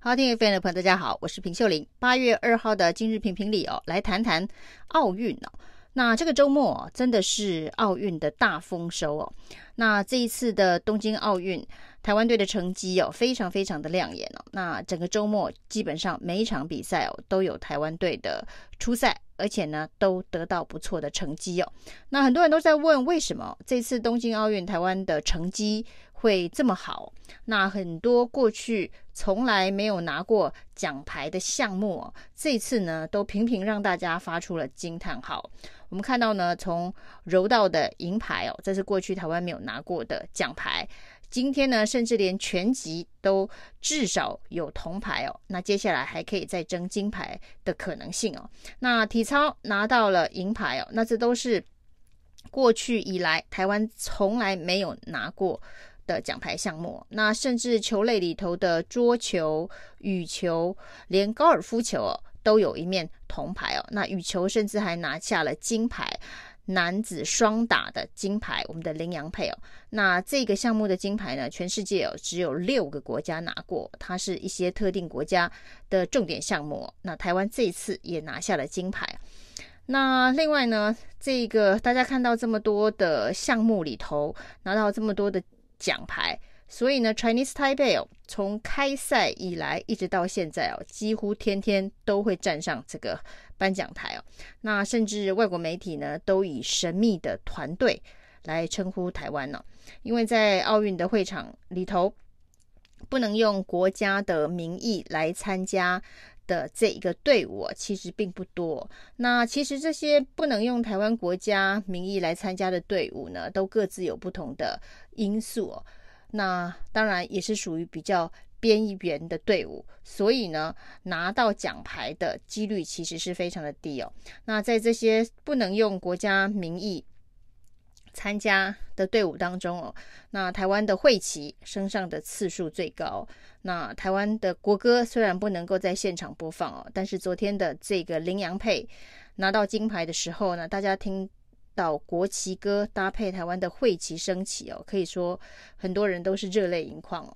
好，听 FM 的朋友，大家好，我是平秀玲。八月二号的今日评评理哦，来谈谈奥运哦。那这个周末真的是奥运的大丰收哦。那这一次的东京奥运，台湾队的成绩哦，非常非常的亮眼哦。那整个周末基本上每一场比赛哦，都有台湾队的出赛，而且呢，都得到不错的成绩哦。那很多人都在问，为什么这次东京奥运台湾的成绩会这么好？那很多过去从来没有拿过奖牌的项目哦，这次呢，都频频让大家发出了惊叹号。我们看到呢，从柔道的银牌哦，这是过去台湾没有拿过的奖牌。今天呢，甚至连拳击都至少有铜牌哦。那接下来还可以再争金牌的可能性哦。那体操拿到了银牌哦，那这都是过去以来台湾从来没有拿过的奖牌项目。那甚至球类里头的桌球、羽球，连高尔夫球哦。都有一面铜牌哦，那羽球甚至还拿下了金牌，男子双打的金牌，我们的麟洋配哦。那这个项目的金牌呢，全世界哦只有六个国家拿过，它是一些特定国家的重点项目。那台湾这一次也拿下了金牌。那另外呢，这个大家看到这么多的项目里头拿到这么多的奖牌。所以呢，Chinese Taipei 哦，从开赛以来一直到现在哦，几乎天天都会站上这个颁奖台哦。那甚至外国媒体呢，都以神秘的团队来称呼台湾呢，因为在奥运的会场里头，不能用国家的名义来参加的这一个队伍，其实并不多。那其实这些不能用台湾国家名义来参加的队伍呢，都各自有不同的因素。那当然也是属于比较边缘的队伍，所以呢，拿到奖牌的几率其实是非常的低哦。那在这些不能用国家名义参加的队伍当中哦，那台湾的会旗升上的次数最高。那台湾的国歌虽然不能够在现场播放哦，但是昨天的这个麟洋配拿到金牌的时候呢，大家听。到国旗歌搭配台湾的会旗升起哦，可以说很多人都是热泪盈眶哦。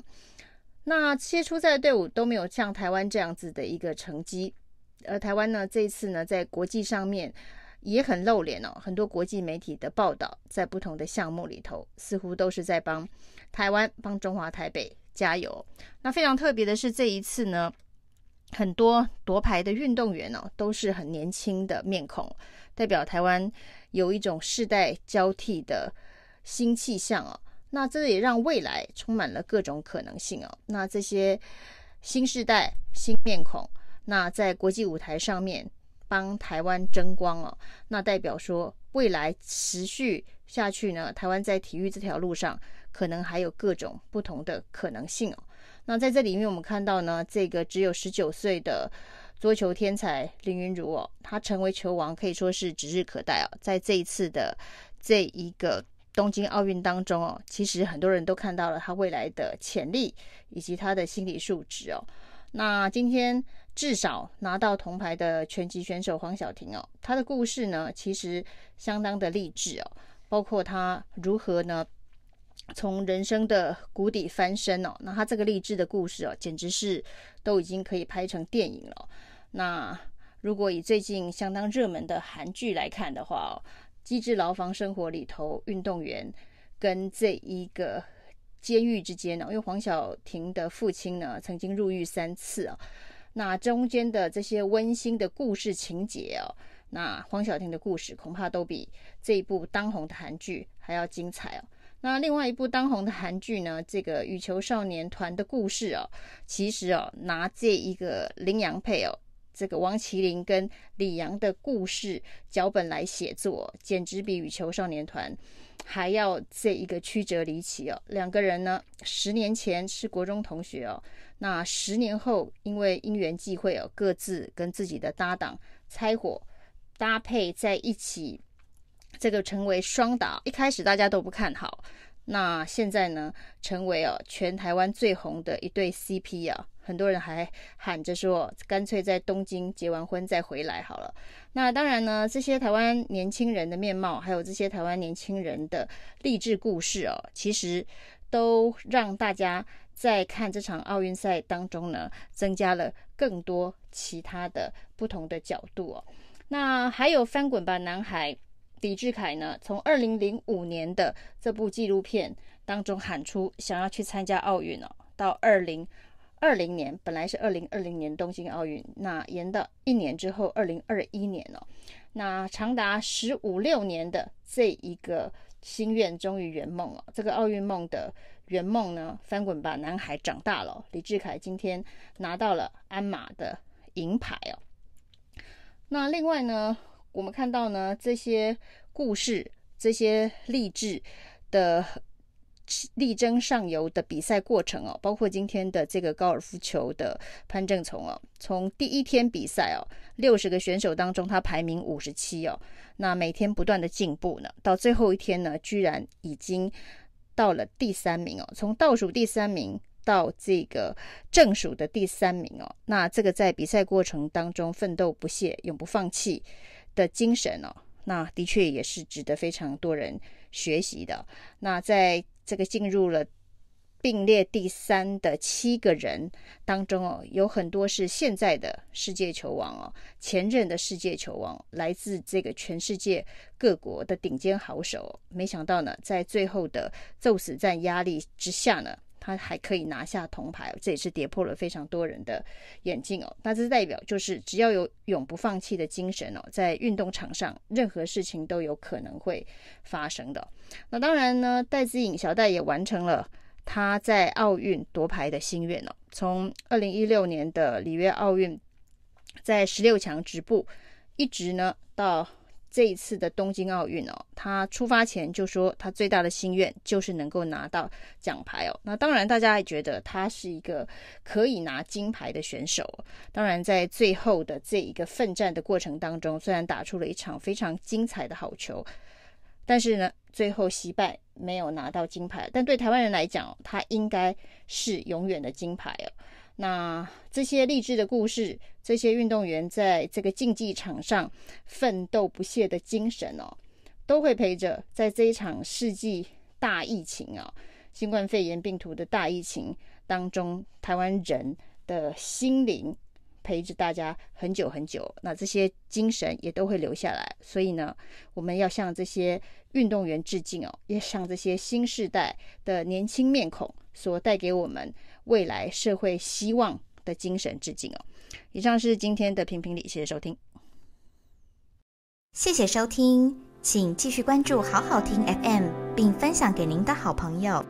那这些出赛的队伍都没有像台湾这样子的一个成绩，而台湾呢，这一次呢，在国际上面也很露脸哦。很多国际媒体的报道，在不同的项目里头，似乎都是在帮台湾、帮中华台北加油。那非常特别的是，这一次呢，很多夺牌的运动员哦，都是很年轻的面孔，代表台湾。有一种世代交替的新气象哦，那这也让未来充满了各种可能性哦。那这些新世代新面孔，那在国际舞台上面帮台湾争光哦，那代表说未来持续下去呢，台湾在体育这条路上可能还有各种不同的可能性哦。那在这里面，我们看到呢，这个只有十九岁的。桌球天才林昀儒哦，他成为球王可以说是指日可待哦。在这一次的这一个东京奥运当中哦，其实很多人都看到了他未来的潜力以及他的心理素质哦。那今天至少拿到铜牌的拳击选手黄晓婷哦，她的故事呢，其实相当的励志哦，包括她如何呢从人生的谷底翻身哦。那她这个励志的故事哦，简直是都已经可以拍成电影了。那如果以最近相当热门的韩剧来看的话哦，《机智牢房生活》里头运动员跟这一个监狱之间呢，因为黄晓婷的父亲呢曾经入狱三次啊，那中间的这些温馨的故事情节哦，那黄晓婷的故事恐怕都比这一部当红的韩剧还要精彩哦。那另外一部当红的韩剧呢，这个羽球少年团的故事哦，其实哦拿这一个羚羊配哦。这个王麒麟跟李阳的故事脚本来写作，简直比羽球少年团还要这一个曲折离奇哦。两个人呢，十年前是国中同学哦，那十年后因为因缘际会哦，各自跟自己的搭档拆伙搭配在一起，这个成为双打。一开始大家都不看好，那现在呢，成为哦全台湾最红的一对 CP 啊。很多人还喊着说，干脆在东京结完婚再回来好了。那当然呢，这些台湾年轻人的面貌，还有这些台湾年轻人的励志故事哦，其实都让大家在看这场奥运赛当中呢，增加了更多其他的不同的角度哦。那还有翻滚吧，男孩李志凯呢，从二零零五年的这部纪录片当中喊出想要去参加奥运哦，到二零二零年，本来是二零二零年东京奥运，那延到一年之后，二零二一年哦，那长达十五六年的这一个心愿终于圆梦了，这个奥运梦的。圆梦呢？翻滚吧，男孩长大了。李志凯今天拿到了鞍马的银牌哦。那另外呢，我们看到呢，这些故事，这些励志的力争上游的比赛过程哦，包括今天的这个高尔夫球的潘正从哦，从第一天比赛哦，六十个选手当中他排名五十七哦，那每天不断的进步呢，到最后一天呢，居然已经。到了第三名哦，从倒数第三名到这个正数的第三名哦，那这个在比赛过程当中奋斗不懈、永不放弃的精神哦，那的确也是值得非常多人学习的。那在这个进入了。并列第三的七个人当中哦，有很多是现在的世界球王哦，前任的世界球王，来自这个全世界各国的顶尖好手。没想到呢，在最后的宙斯战压力之下呢，他还可以拿下铜牌，这也是跌破了非常多人的眼镜哦。那这代表就是只要有永不放弃的精神哦，在运动场上任何事情都有可能会发生的。那当然呢，戴资颖小戴也完成了。他在奥运夺牌的心愿哦，从二零一六年的里约奥运，在十六强止步，一直呢到这一次的东京奥运哦，他出发前就说他最大的心愿就是能够拿到奖牌哦。那当然，大家还觉得他是一个可以拿金牌的选手。当然，在最后的这一个奋战的过程当中，虽然打出了一场非常精彩的好球。但是呢，最后惜败，没有拿到金牌。但对台湾人来讲，他应该是永远的金牌哦。那这些励志的故事，这些运动员在这个竞技场上奋斗不懈的精神哦，都会陪着在这一场世纪大疫情啊，新冠肺炎病毒的大疫情当中，台湾人的心灵。陪着大家很久很久，那这些精神也都会留下来。所以呢，我们要向这些运动员致敬哦，也向这些新世代的年轻面孔所带给我们未来社会希望的精神致敬哦。以上是今天的评评理，谢谢收听。谢谢收听，请继续关注好好听 FM，并分享给您的好朋友。